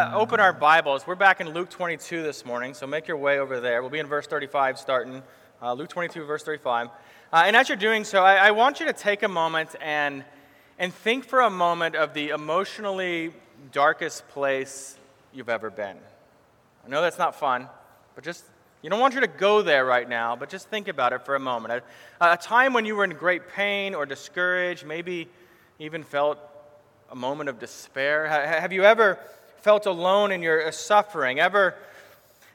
uh, open our Bibles, we're back in Luke 22 this morning, so make your way over there. We'll be in verse 35 starting. Uh, Luke 22, verse 35. Uh, and as you're doing so, I, I want you to take a moment and, and think for a moment of the emotionally darkest place you've ever been. I know that's not fun, but just, you don't want you to go there right now, but just think about it for a moment. A, a time when you were in great pain or discouraged, maybe even felt a moment of despair? Have you ever felt alone in your uh, suffering? Ever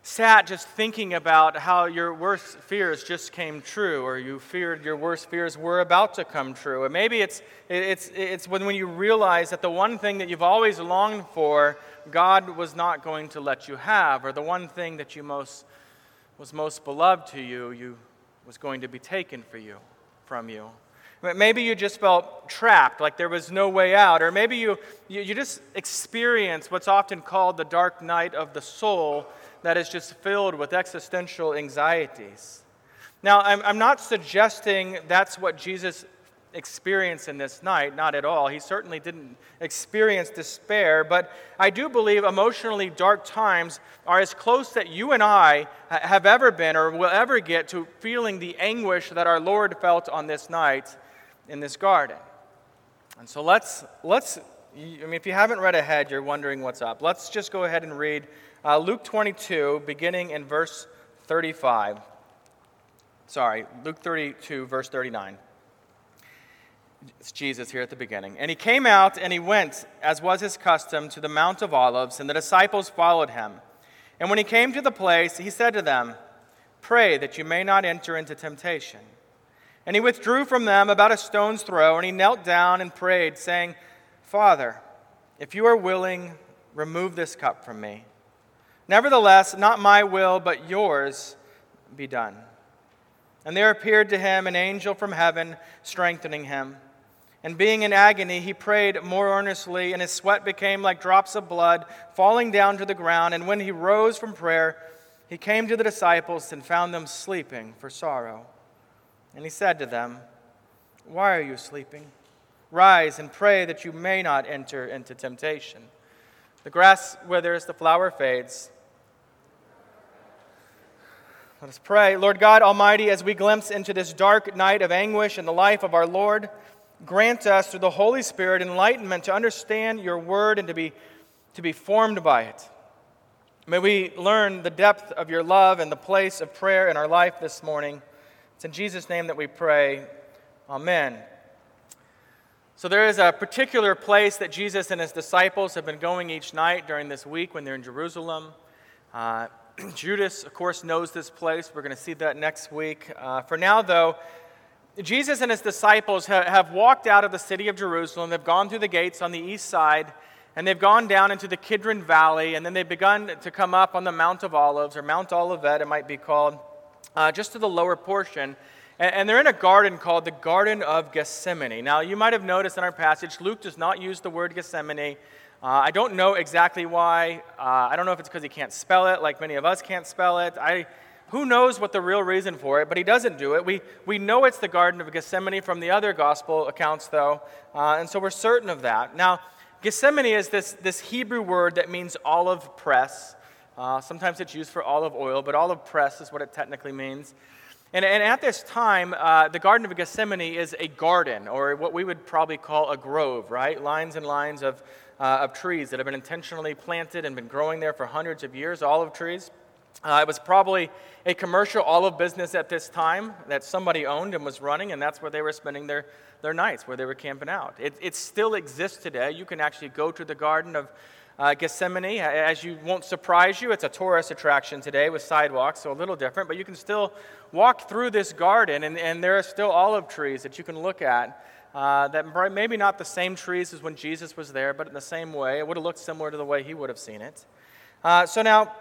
sat just thinking about how your worst fears just came true, or you feared your worst fears were about to come true? Or maybe it's, it's, it's when, when you realize that the one thing that you've always longed for, God was not going to let you have, or the one thing that you most, was most beloved to you, you was going to be taken for you, from you. Maybe you just felt trapped, like there was no way out. Or maybe you, you, you, just experienced what's often called the dark night of the soul that is just filled with existential anxieties. Now, I'm, I'm not suggesting that's what Jesus experienced in this night, not at all. He certainly didn't experience despair, but I do believe emotionally dark times are as close that you and I have ever been or will ever get to feeling the anguish that our Lord felt on this night in this garden. And so let's, let's I mean, if you haven't read ahead, you're wondering what's up. Let's just go ahead and read uh, Luke 22, beginning in verse 35. Sorry, Luke 32, verse 39. It's Jesus here at the beginning. And he came out and he went, as was his custom, to the Mount of Olives, and the disciples followed him. And when he came to the place, he said to them, Pray that you may not enter into temptation. And he withdrew from them about a stone's throw, and he knelt down and prayed, saying, Father, if you are willing, remove this cup from me. Nevertheless, not my will, but yours be done. And there appeared to him an angel from heaven, strengthening him. And being in agony, he prayed more earnestly, and his sweat became like drops of blood falling down to the ground. And when he rose from prayer, he came to the disciples and found them sleeping for sorrow. And he said to them, Why are you sleeping? Rise and pray that you may not enter into temptation. The grass withers, the flower fades. Let us pray. Lord God Almighty, as we glimpse into this dark night of anguish in the life of our Lord, grant us through the Holy Spirit enlightenment to understand your word and to be, to be formed by it. May we learn the depth of your love and the place of prayer in our life this morning. It's in Jesus' name that we pray. Amen. So, there is a particular place that Jesus and his disciples have been going each night during this week when they're in Jerusalem. Uh, Judas, of course, knows this place. We're going to see that next week. Uh, for now, though, Jesus and his disciples ha- have walked out of the city of Jerusalem. They've gone through the gates on the east side, and they've gone down into the Kidron Valley, and then they've begun to come up on the Mount of Olives, or Mount Olivet, it might be called uh, just to the lower portion. And, they're in a garden called the Garden of Gethsemane. Now, you might have noticed in our passage, Luke does not use the word Gethsemane. Uh, I don't know exactly why. Uh, I don't know if it's because he can't spell it, like many of us can't spell it. I, who knows what the real reason for it, but he doesn't do it. We, we know it's the Garden of Gethsemane from the other gospel accounts, though, uh, and so we're certain of that. Now, Gethsemane is this, this Hebrew word that means olive press. Uh, sometimes it's used for olive oil, but olive press is what it technically means. And, and at this time, uh, the Garden of Gethsemane is a garden, or what we would probably call a grove, right? Lines and lines of, uh, of trees that have been intentionally planted and been growing there for hundreds of years, olive trees. Uh, it was probably a commercial olive business at this time that somebody owned and was running, and that's where they were spending their, their nights, where they were camping out. It, it still exists today. You can actually go to the Garden of uh, Gethsemane, as you won't surprise you, it's a tourist attraction today with sidewalks, so a little different, but you can still walk through this garden, and, and there are still olive trees that you can look at. Uh, that maybe not the same trees as when Jesus was there, but in the same way. It would have looked similar to the way he would have seen it. Uh, so now,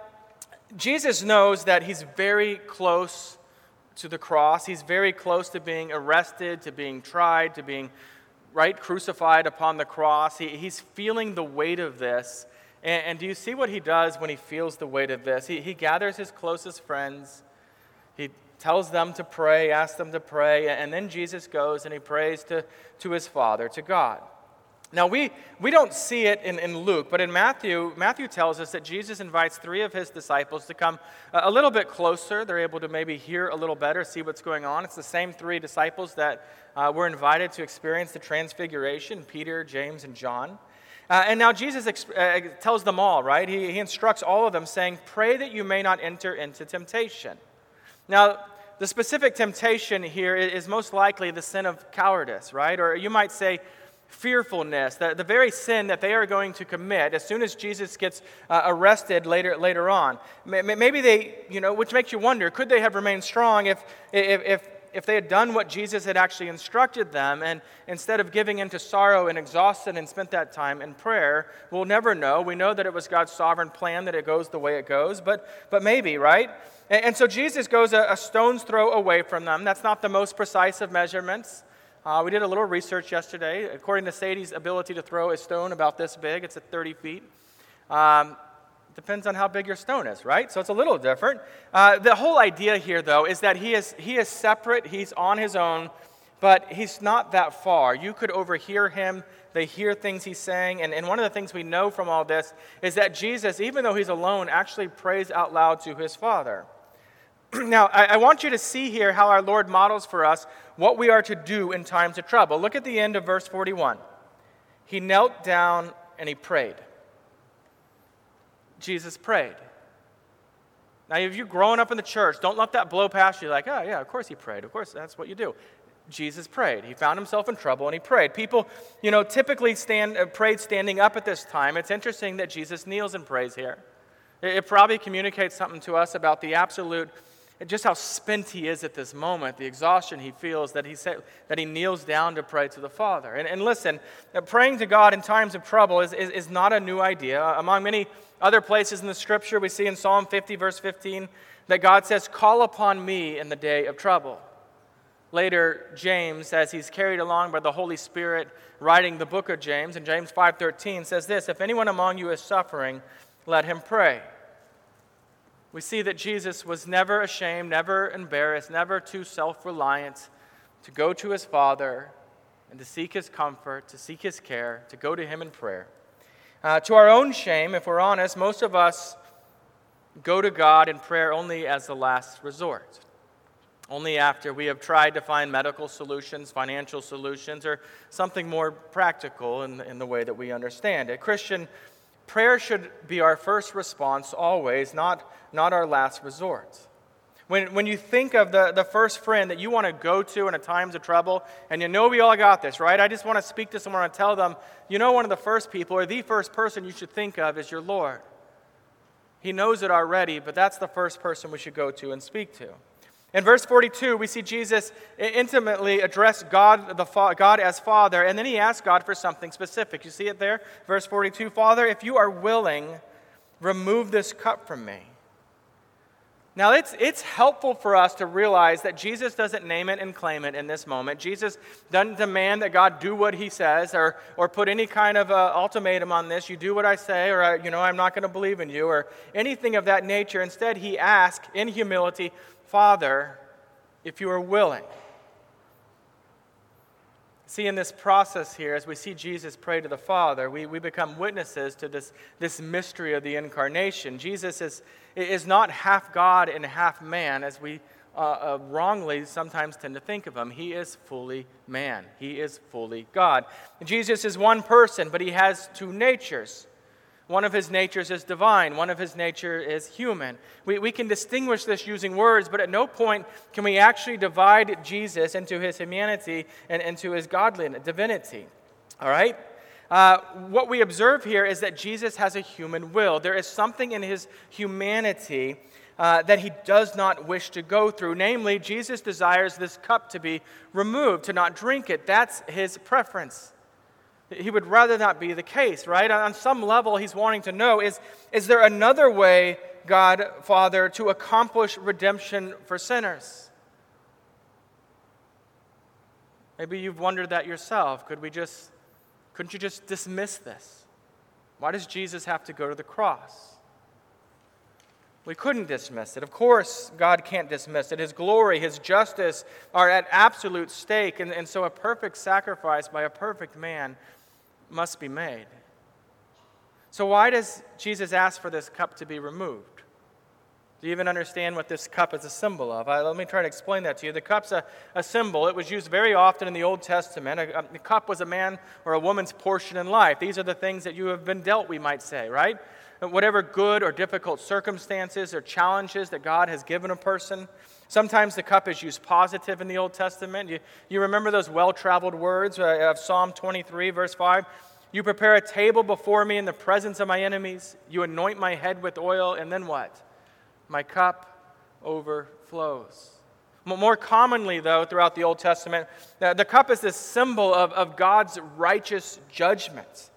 Jesus knows that he's very close to the cross. He's very close to being arrested, to being tried, to being right, crucified upon the cross. He, he's feeling the weight of this. And, and, do you see what he does when he feels the weight of this? He, he gathers his closest friends, he tells them to pray, asks them to pray, and then Jesus goes and he prays to, to his Father, to God. Now, we, we don't see it in, in Luke, but in Matthew, Matthew tells us that Jesus invites three of his disciples to come a little bit closer. They're able to maybe hear a little better, see what's going on. It's the same three disciples that uh, were invited to experience the transfiguration Peter, James, and John. Uh, and now Jesus exp- uh, tells them all, right? He, he instructs all of them, saying, Pray that you may not enter into temptation. Now, the specific temptation here is most likely the sin of cowardice, right? Or you might say, fearfulness, the, the very sin that they are going to commit as soon as Jesus gets uh, arrested later, later on. Maybe they, you know, which makes you wonder, could they have remained strong if, if, if, if they had done what Jesus had actually instructed them and instead of giving into sorrow and exhaustion and spent that time in prayer? We'll never know. We know that it was God's sovereign plan that it goes the way it goes, but, but maybe, right? And, and so Jesus goes a, a stone's throw away from them. That's not the most precise of measurements. Uh, we did a little research yesterday. According to Sadie's ability to throw a stone about this big, it's at 30 feet. Um, depends on how big your stone is, right? So it's a little different. Uh, the whole idea here, though, is that he is, he is separate, he's on his own, but he's not that far. You could overhear him, they hear things he's saying. And, and one of the things we know from all this is that Jesus, even though he's alone, actually prays out loud to his Father. now, I, I, want you to see here how our Lord models for us what we are to do in times of trouble. Look at the end of verse 41. He knelt down and he prayed. Jesus prayed. Now, if you're growing up in the church, don't let that blow past you like, oh, yeah, of course he prayed. Of course, that's what you do. Jesus prayed. He found himself in trouble and he prayed. People, you know, typically stand, uh, prayed standing up at this time. It's interesting that Jesus kneels and prays here. It, it probably communicates something to us about the absolute just how spent he is at this moment, the exhaustion he feels, that he, say, that he kneels down to pray to the Father. And, and listen, uh, praying to God in times of trouble is, is, is not a new idea. Uh, among many other places in the scripture, we see in Psalm 50, verse 15, that God says, Call upon me in the day of trouble. Later, James, as he's carried along by the Holy Spirit, writing the book of James, in James 5:13, says this: If anyone among you is suffering, let him pray we see that Jesus was never ashamed, never embarrassed, never too self reliant to go to his Father and to seek his comfort, to seek his care, to go to him in prayer. Uh, to our own shame, if we're honest, most of us go to God in prayer only as the last resort. Only after we have tried to find medical solutions, financial solutions, or something more practical in, in the way that we understand it. Christian, prayer should be our first response always, not not our last resort. When, when you think of the, the first friend that you want to go to in a times of trouble, and you know we all got this, right? I just want to speak to someone and tell them, you know, one of the first people or the first person you should think of is your Lord. He knows it already, but that's the first person we should go to and speak to. In verse 42, we see Jesus intimately address God, the fa- God as Father, and then he asks God for something specific. You see it there? Verse 42 Father, if you are willing, remove this cup from me. Now, it's, it's helpful for us to realize that Jesus doesn't name it and claim it in this moment. Jesus doesn't demand that God do what he says or, or put any kind of uh, ultimatum on this. You do what I say, or, uh, you know, I'm not going to believe in you, or anything of that nature. Instead, he asks in humility, Father, if you are willing. See, in this process here, as we see Jesus pray to the Father, we, we become witnesses to this, this mystery of the incarnation. Jesus is, is not half God and half man, as we uh, uh, wrongly sometimes tend to think of him. He is fully man, he is fully God. Jesus is one person, but he has two natures. One of his natures is divine, one of his nature is human. We, we can distinguish this using words, but at no point can we actually divide Jesus into his humanity and into his godliness, divinity. All right? Uh, what we observe here is that Jesus has a human will. There is something in his humanity uh, that he does not wish to go through. Namely, Jesus desires this cup to be removed, to not drink it. That's his preference. He would rather not be the case, right? On some level, he's wanting to know is, is there another way, God, Father, to accomplish redemption for sinners? Maybe you've wondered that yourself. Could we just, couldn't you just dismiss this? Why does Jesus have to go to the cross? We couldn't dismiss it. Of course, God can't dismiss it. His glory, His justice are at absolute stake. And, and so, a perfect sacrifice by a perfect man must be made. So, why does Jesus ask for this cup to be removed? Do you even understand what this cup is a symbol of? I, let me try to explain that to you. The cup's a, a symbol. It was used very often in the Old Testament. A, a, cup was a man or a woman's portion in life. These are the things that you have been dealt, we might say, right? Whatever good or difficult circumstances or challenges that God has given a person. Sometimes the cup is used positive in the Old Testament. You, you remember those well traveled words uh, of Psalm 23, verse 5? You prepare a table before me in the presence of my enemies. You anoint my head with oil, and then what? my cup overflows. More commonly, though, throughout the Old Testament, the cup is this symbol of, of God's righteous judgment.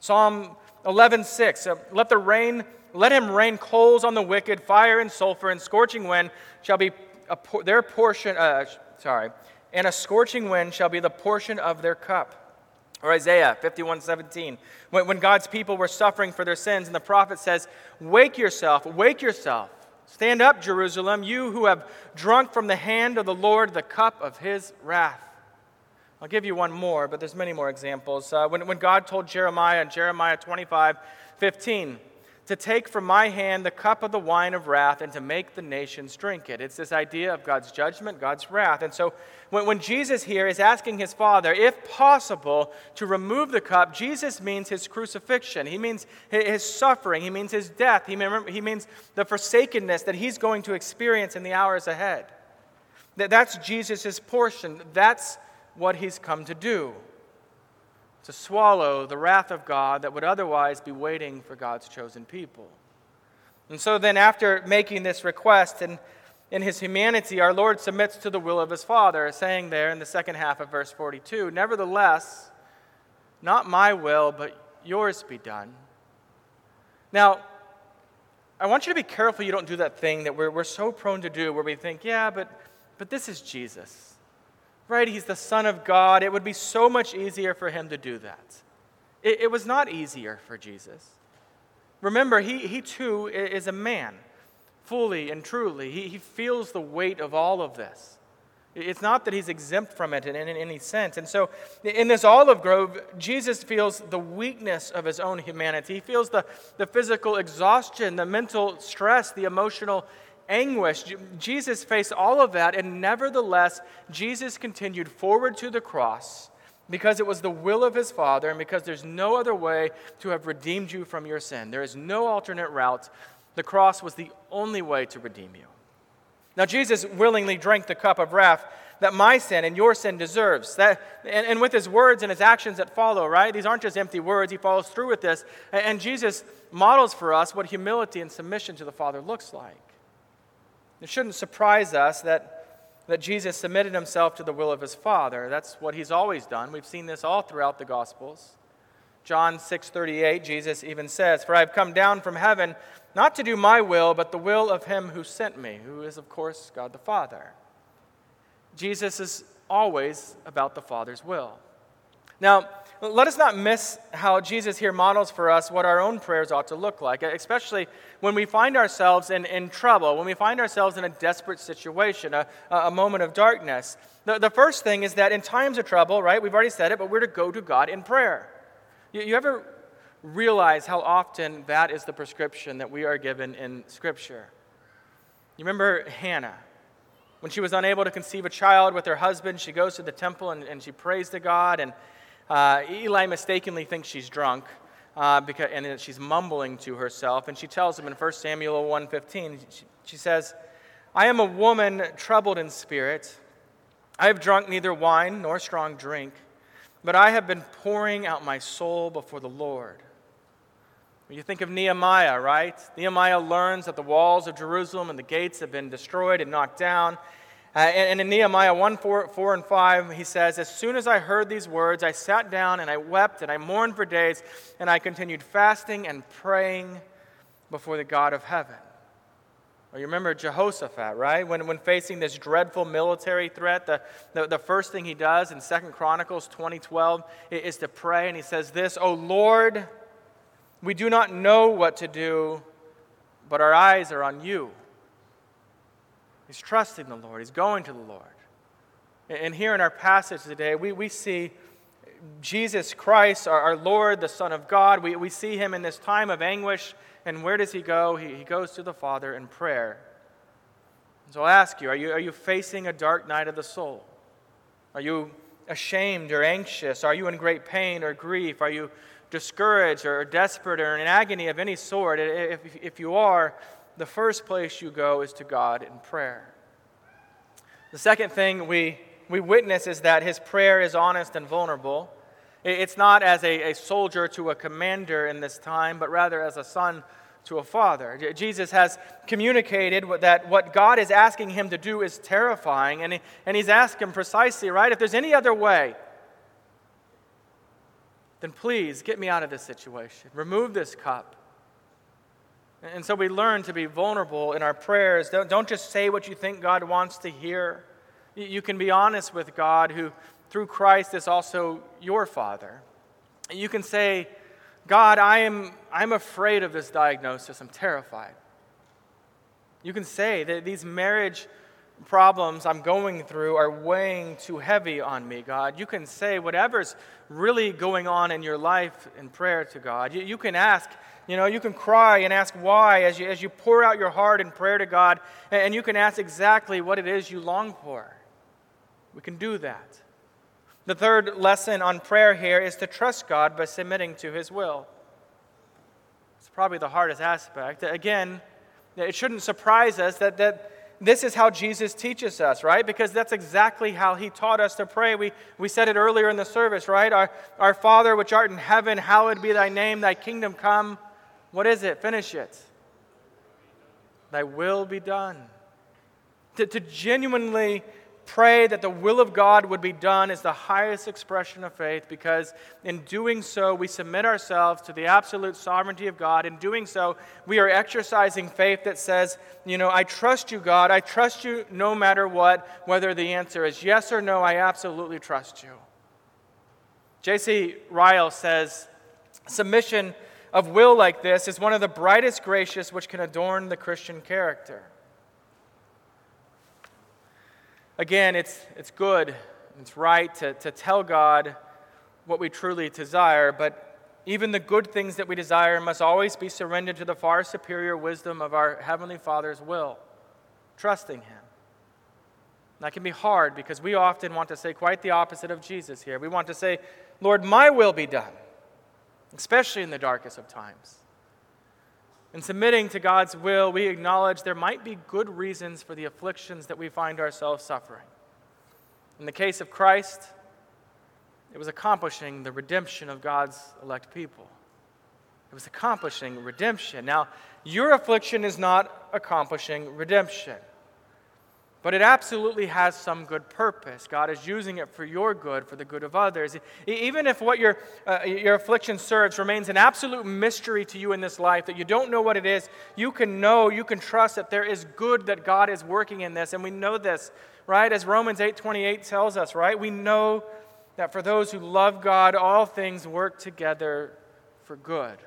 Psalm 11:6, uh, let the rain, let him rain coals on the wicked, fire and sulfur and scorching wind shall be a, their portion. Uh, sorry, and a scorching wind shall be the portion of their cup. Or Isaiah 51:17, when, when God's people were suffering for their sins, and the prophet says, "Wake yourself, wake yourself." Stand up, Jerusalem, you who have drunk from the hand of the Lord the cup of his wrath. I'll give you one more, but there's many more examples. Uh, when, when God told Jeremiah in Jeremiah 25, 15, to take from my hand the cup of the wine of wrath and to make the nations drink it. It's this idea of God's judgment, God's wrath. And so when, when Jesus here is asking his Father, if possible, to remove the cup, Jesus means his crucifixion. He means his suffering. He means his death. He, he means the forsakenness that he's going to experience in the hours ahead. That, that's Jesus' portion. That's what he's come to do to swallow the wrath of God that would otherwise be waiting for God's chosen people. And so then, after making this request and in his humanity, our Lord submits to the will of his Father, saying there in the second half of verse 42 Nevertheless, not my will, but yours be done. Now, I want you to be careful you don't do that thing that we're, we're so prone to do where we think, yeah, but, but this is Jesus right? He's the Son of God. It would be so much easier for him to do that. It, it was not easier for Jesus. Remember, he, he too is a man, fully and truly. He, he feels the weight of all of this. It's not that he's exempt from it in, in, in any sense. And so, in this olive grove, Jesus feels the weakness of his own humanity. He feels the, the physical exhaustion, the mental stress, the emotional anguish. Jesus faced all of that, and nevertheless, Jesus continued forward to the cross because it was the will of his Father and because there's no other way to have redeemed you from your sin. There is no alternate route. The cross was the only way to redeem you. Now, Jesus willingly drank the cup of wrath that my sin and your sin deserves. That, and, and with his words and his actions that follow, right? These aren't just empty words. He follows through with this. And, and Jesus models for us what humility and submission to the Father looks like. It shouldn't surprise us that, that Jesus submitted himself to the will of his Father. That's what he's always done. We've seen this all throughout the Gospels. John 6:38 Jesus even says, "For I have come down from heaven not to do my will, but the will of him who sent me, who is of course God the Father." Jesus is always about the Father's will. Now, let us not miss how Jesus here models for us what our own prayers ought to look like, especially when we find ourselves in, in trouble, when we find ourselves in a desperate situation, a, a moment of darkness. The, the first thing is that in times of trouble, right, we've already said it, but we're to go to God in prayer. You, you ever realize how often that is the prescription that we are given in Scripture? You remember Hannah? When she was unable to conceive a child with her husband, she goes to the temple and, and she prays to God, and uh, Eli mistakenly thinks she's drunk. Uh, because, and she's mumbling to herself, and she tells him in 1 Samuel 1.15, she, she says, I am a woman troubled in spirit. I have drunk neither wine nor strong drink, but I have been pouring out my soul before the Lord. When you think of Nehemiah, right? Nehemiah learns that the walls of Jerusalem and the gates have been destroyed and knocked down. Uh, and, and, in Nehemiah 1 4, 4 and 5, he says, As soon as I heard these words, I sat down and I wept and I mourned for days, and I continued fasting and praying before the God of heaven. Well, you remember Jehoshaphat, right? When, when facing this dreadful military threat, the, the, the first thing he does in 2 Chronicles 2012 is to pray, and he says this, O Lord, we do not know what to do, but our eyes are on you. He's trusting the Lord, he's going to the Lord. And here in our passage today, we, we see Jesus Christ, our, our Lord, the Son of God, we, we see him in this time of anguish. And where does he go? He, he goes to the Father in prayer. So I'll ask you are, you are you facing a dark night of the soul? Are you ashamed or anxious? Are you in great pain or grief? Are you discouraged or desperate or in agony of any sort? If, if you are, the first place you go is to God in prayer. The second thing we, we witness is that his prayer is honest and vulnerable. It's not as a, a soldier to a commander in this time, but rather as a son to a father. Jesus has communicated that what God is asking him to do is terrifying, and, he, and he's asked him precisely, right? If there's any other way, then please get me out of this situation. Remove this cup. And so we learn to be vulnerable in our prayers. Don't, don't just say what you think God wants to hear. You can be honest with God, who through Christ is also your Father. You can say, God, I am I'm afraid of this diagnosis. I'm terrified. You can say that these marriage problems I'm going through are weighing too heavy on me, God. You can say whatever's really going on in your life in prayer to God. You, you can ask, you know, you can cry and ask why as you, as you pour out your heart in prayer to God, and, you can ask exactly what it is you long for. We can do that. The third lesson on prayer here is to trust God by submitting to His will. It's probably the hardest aspect. Again, it shouldn't surprise us that, that this is how Jesus teaches us, right? Because that's exactly how he taught us to pray. We, we said it earlier in the service, right? Our, our Father, which art in heaven, hallowed be thy name, thy kingdom come. What is it? Finish it. Thy will be done. To, to genuinely pray that the will of God would be done is the highest expression of faith because in doing so, we submit ourselves to the absolute sovereignty of God. In doing so, we are exercising faith that says, you know, I trust you, God. I trust you no matter what, whether the answer is yes or no, I absolutely trust you. J.C. Ryle says, submission of will like this is one of the brightest graces which can adorn the Christian character. Again, it's, it's good, it's right to, to tell God what we truly desire, but even the good things that we desire must always be surrendered to the far superior wisdom of our Heavenly Father's will, trusting Him. That can be hard because we often want to say quite the opposite of Jesus here. We want to say, Lord, my will be done, especially in the darkest of times. In submitting to God's will, we acknowledge there might be good reasons for the afflictions that we find ourselves suffering. In the case of Christ, it was accomplishing the redemption of God's elect people. It was accomplishing redemption. Now, your affliction is not accomplishing redemption. But it absolutely has some good purpose. God is using it for your good, for the good of others. Even if what your, uh, your affliction serves remains an absolute mystery to you in this life, that you don't know what it is, you can know, you can trust that there is good that God is working in this. And we know this, right? As Romans 8.28 tells us, right? We know that for those who love God, all things work together for good.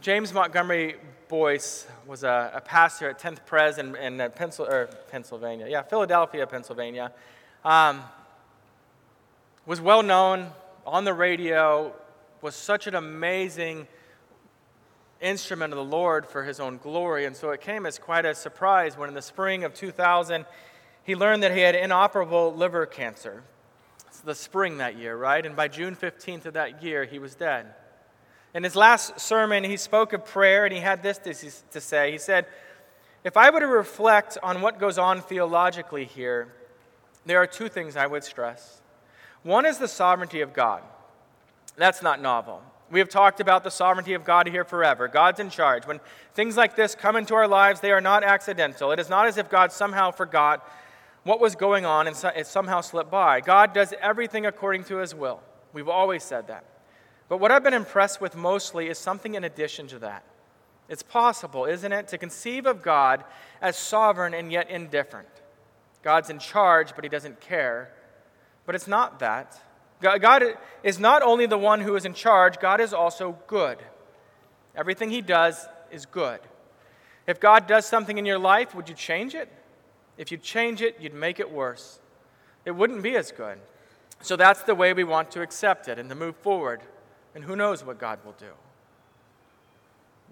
James Montgomery Boice was a, a pastor at 10th Pres in, in uh, Pencil, Pennsylvania, yeah, Philadelphia, Pennsylvania. Um, was well known on the radio, was such an amazing instrument of the Lord for his own glory. And so it came as quite a surprise when in the spring of 2000, he learned that he had inoperable liver cancer. It's the spring that year, right? And by June 15th of that year, he was dead. In his last sermon, he spoke of prayer and he had this to say. He said, If I were to reflect on what goes on theologically here, there are two things I would stress. One is the sovereignty of God. That's not novel. We have talked about the sovereignty of God here forever. God's in charge. When things like this come into our lives, they are not accidental. It is not as if God somehow forgot what was going on and it somehow slipped by. God does everything according to his will. We've always said that. But what I've been impressed with mostly is something in addition to that. It's possible, isn't it, to conceive of God as sovereign and yet indifferent. God's in charge, but he doesn't care. But it's not that. God is not only the one who is in charge, God is also good. Everything he does is good. If God does something in your life, would you change it? If you change it, you'd make it worse. It wouldn't be as good. So that's the way we want to accept it and to move forward. And who knows what God will do?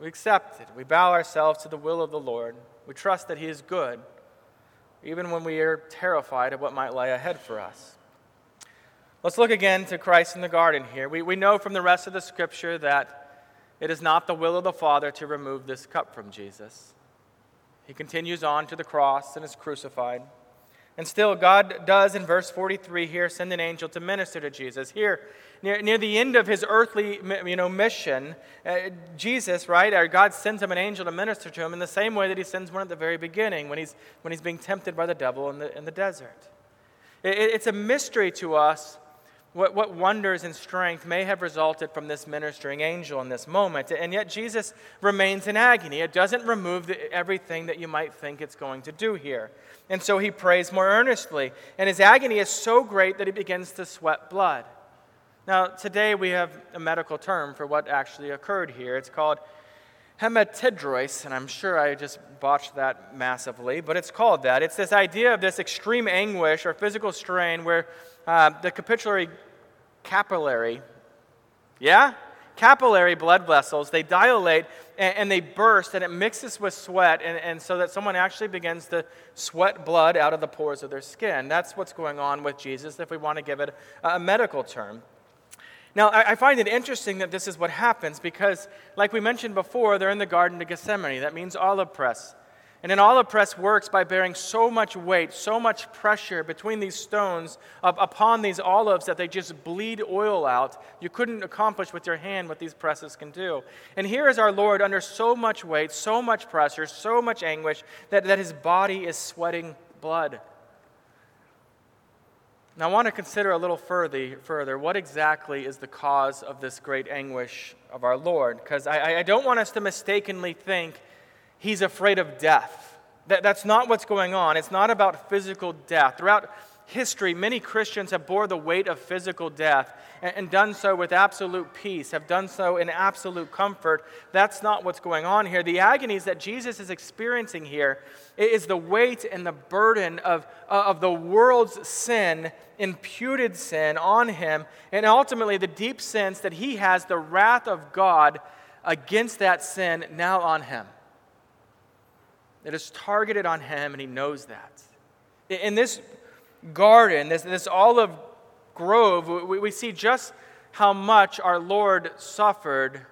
We accept it. We bow ourselves to the will of the Lord. We trust that He is good, even when we are terrified of what might lie ahead for us. Let's look again to Christ in the garden here. We, we know from the rest of the scripture that it is not the will of the Father to remove this cup from Jesus. He continues on to the cross and is crucified. And still, God does in verse 43 here send an angel to minister to Jesus. Here, near, near the end of his earthly you know, mission, uh, Jesus, right, or God sends him an angel to minister to him in the same way that he sends one at the very beginning when he's, when he's being tempted by the devil in the, in the desert. It, it's a mystery to us what, what wonders and strength may have resulted from this ministering angel in this moment. And yet, Jesus remains in agony. It doesn't remove the, everything that you might think it's going to do here. And so he prays more earnestly. And his agony is so great that he begins to sweat blood. Now, today we have a medical term for what actually occurred here. It's called hematidrosis, and I'm sure I just botched that massively, but it's called that. It's this idea of this extreme anguish or physical strain where uh, the capillary capillary, yeah? Capillary blood vessels, they dilate and, and, they burst and it mixes with sweat, and, and so that someone actually begins to sweat blood out of the pores of their skin. That's what's going on with Jesus, if we want to give it a, a medical term. Now, I, I find it interesting that this is what happens because, like we mentioned before, they're in the Garden of Gethsemane. That means olive press. And an olive press works by bearing so much weight, so much pressure between these stones up, upon these olives that they just bleed oil out. You couldn't accomplish with your hand what these presses can do. And here is our Lord under so much weight, so much pressure, so much anguish that, that his body is sweating blood. Now, I want to consider a little further, further what exactly is the cause of this great anguish of our Lord, because I, I don't want us to mistakenly think he's afraid of death. That, that's not what's going on. It's not about physical death. Throughout history, many Christians have bore the weight of physical death and, and done so with absolute peace, have done so in absolute comfort. That's not what's going on here. The agonies that Jesus is experiencing here is the weight and the burden of, uh, of the world's sin, imputed sin on him, and ultimately the deep sense that he has the wrath of God against that sin now on him. It is targeted on him, and he knows that. In this garden, this, this olive grove, we, we see just how much our Lord suffered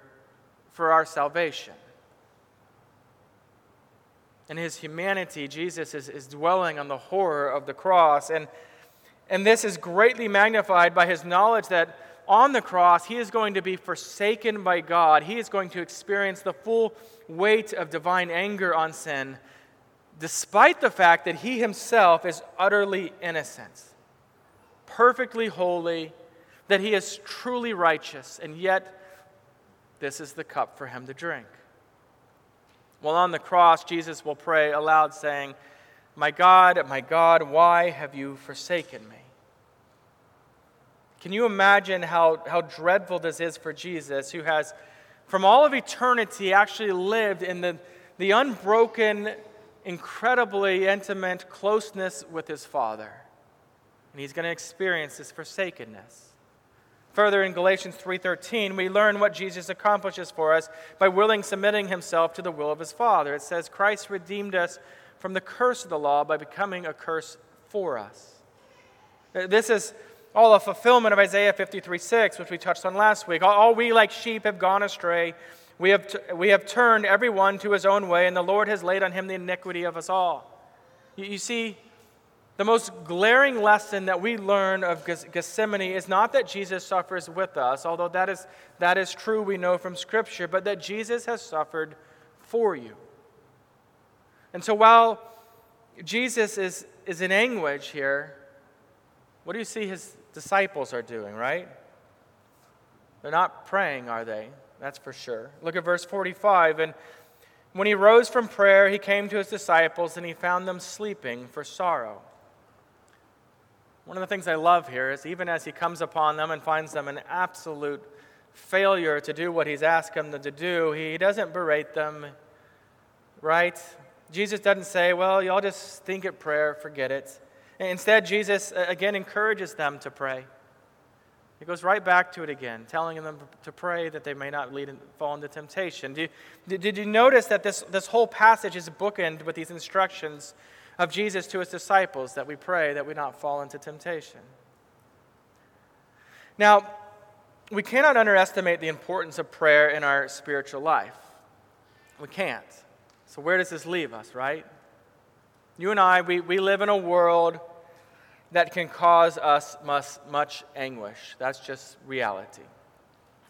for our salvation. In his humanity, Jesus is, is dwelling on the horror of the cross. And, and this is greatly magnified by his knowledge that on the cross, he is going to be forsaken by God. He is going to experience the full weight of divine anger on sin, despite the fact that he himself is utterly innocent, perfectly holy, that he is truly righteous, and yet this is the cup for him to drink. While on the cross, Jesus will pray aloud, saying, My God, my God, why have you forsaken me? Can you imagine how, how dreadful this is for Jesus, who has, from all of eternity, actually lived in the, the unbroken, incredibly intimate closeness with his Father? And he's going to experience this forsakenness. Further in Galatians 3:13, we learn what Jesus accomplishes for us by willing submitting himself to the will of his Father. It says Christ redeemed us from the curse of the law by becoming a curse for us. This is all a fulfillment of Isaiah 53 6, which we touched on last week. All, we like sheep have gone astray. We have, t- we have turned everyone to his own way, and the Lord has laid on him the iniquity of us all. You, you see, the most glaring lesson that we learn of Gethsemane is not that Jesus suffers with us, although that is, that is true, we know from Scripture, but that Jesus has suffered for you. And so while Jesus is, is in anguish here, what do you see his disciples are doing, right? They're not praying, are they? That's for sure. Look at verse 45. And when he rose from prayer, he came to his disciples and he found them sleeping for sorrow. One of the things I love here is even as he comes upon them and finds them an absolute failure to do what he's asked them to do, he doesn't berate them, right? Jesus doesn't say, well, y'all just think at prayer, forget it. Instead, Jesus uh, again encourages them to pray. He goes right back to it again, telling them to pray that they may not lead and fall into temptation. Did you, did you notice that this, this whole passage is bookended with these instructions of Jesus to his disciples that we pray that we not fall into temptation? Now, we cannot underestimate the importance of prayer in our spiritual life. We can't. So, where does this leave us, right? You and I, we, we live in a world that can cause us much, much anguish. That's just reality.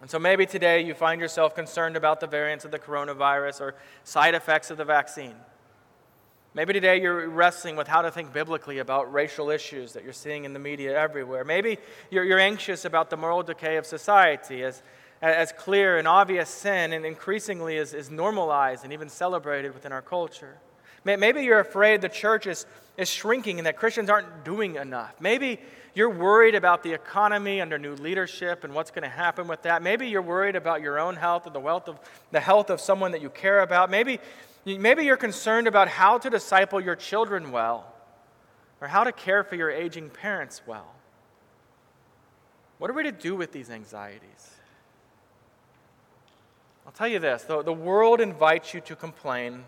And so maybe today you find yourself concerned about the variants of the coronavirus or side effects of the vaccine. Maybe today you're wrestling with how to think biblically about racial issues that you're seeing in the media everywhere. Maybe you're, you're anxious about the moral decay of society as, as clear and obvious sin and increasingly is, is normalized and even celebrated within our culture. Maybe you're afraid the church is, is shrinking and that Christians aren't doing enough. Maybe you're worried about the economy under new leadership and what's going to happen with that. Maybe you're worried about your own health or the, wealth of, the health of someone that you care about. Maybe Maybe you're concerned about how to disciple your children well or how to care for your aging parents well. What are we to do with these anxieties? I'll tell you this the, the world invites you to complain,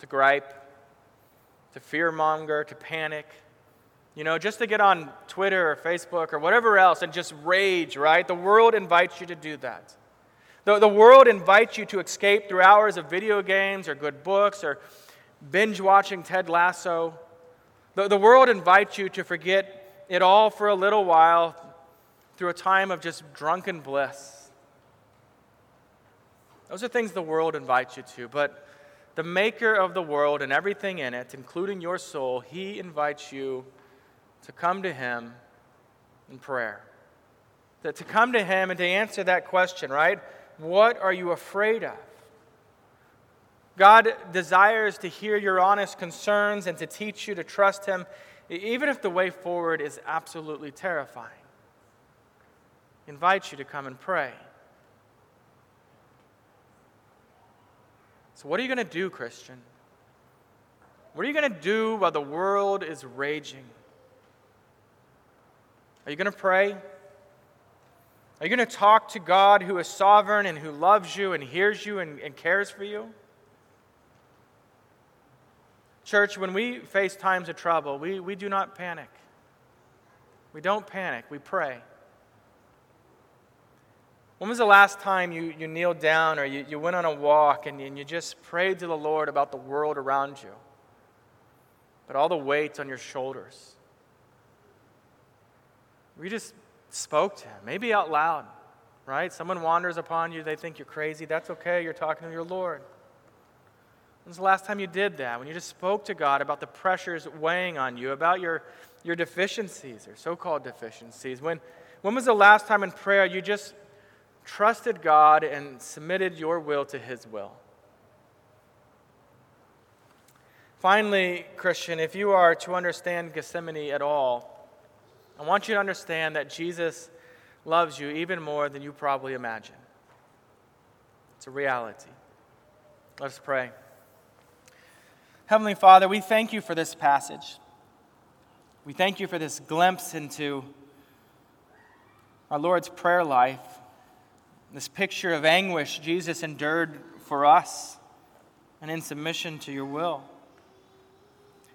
to gripe, to fearmonger, to panic. You know, just to get on Twitter or Facebook or whatever else and just rage, right? The world invites you to do that. The, the world invites you to escape through hours of video games or good books or binge watching Ted Lasso. The, the world invites you to forget it all for a little while through a time of just drunken bliss. Those are things the world invites you to, but the maker of the world and everything in it, including your soul, he invites you to come to him in prayer. To, to come to him and to answer that question, right? What are you afraid of? God desires to hear your honest concerns and to teach you to trust Him, even if the way forward is absolutely terrifying. He invites you to come and pray. So, what are you going to do, Christian? What are you going to do while the world is raging? Are you going to pray? Are you going to talk to God who is sovereign and who loves you and hears you and, and cares for you? Church, when we face times of trouble, we, we do not panic. We don't panic, we pray. When was the last time you, you kneeled down or you, you went on a walk and, and you just prayed to the Lord about the world around you? But all the weights on your shoulders. We just spoke to him, maybe out loud, right? Someone wanders upon you, they think you're crazy. That's okay, you're talking to your Lord. When's the last time you did that? When you just spoke to God about the pressures weighing on you, about your, your deficiencies or so called deficiencies? When, when was the last time in prayer you just trusted God and submitted your will to His will? Finally, Christian, if you are to understand Gethsemane at all, I want you to understand that Jesus loves you even more than you probably imagine. It's a reality. Let's pray. Heavenly Father, we thank you for this passage. We thank you for this glimpse into our Lord's prayer life, this picture of anguish Jesus endured for us and in submission to your will.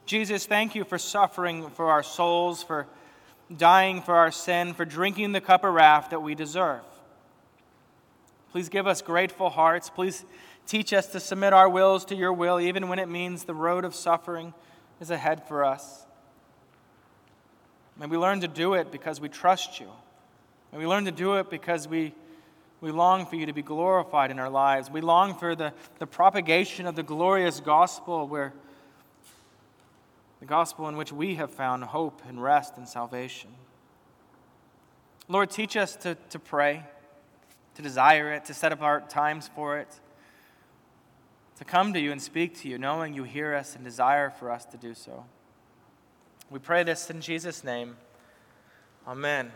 Jesus, thank you for suffering for our souls, for dying for our sin, for drinking the cup of wrath that we deserve. Please give us grateful hearts. Please teach us to submit our wills to your will, even when it means the road of suffering is ahead for us. May we learn to do it because we trust you. May we learn to do it because we, we long for you to be glorified in our lives. We long for the, the propagation of the glorious gospel where the gospel in which we have found hope and rest and salvation. Lord, teach us to, to pray, to desire it, to set apart times for it, to come to you and speak to you, knowing you hear us and desire for us to do so. We pray this in Jesus' name. Amen.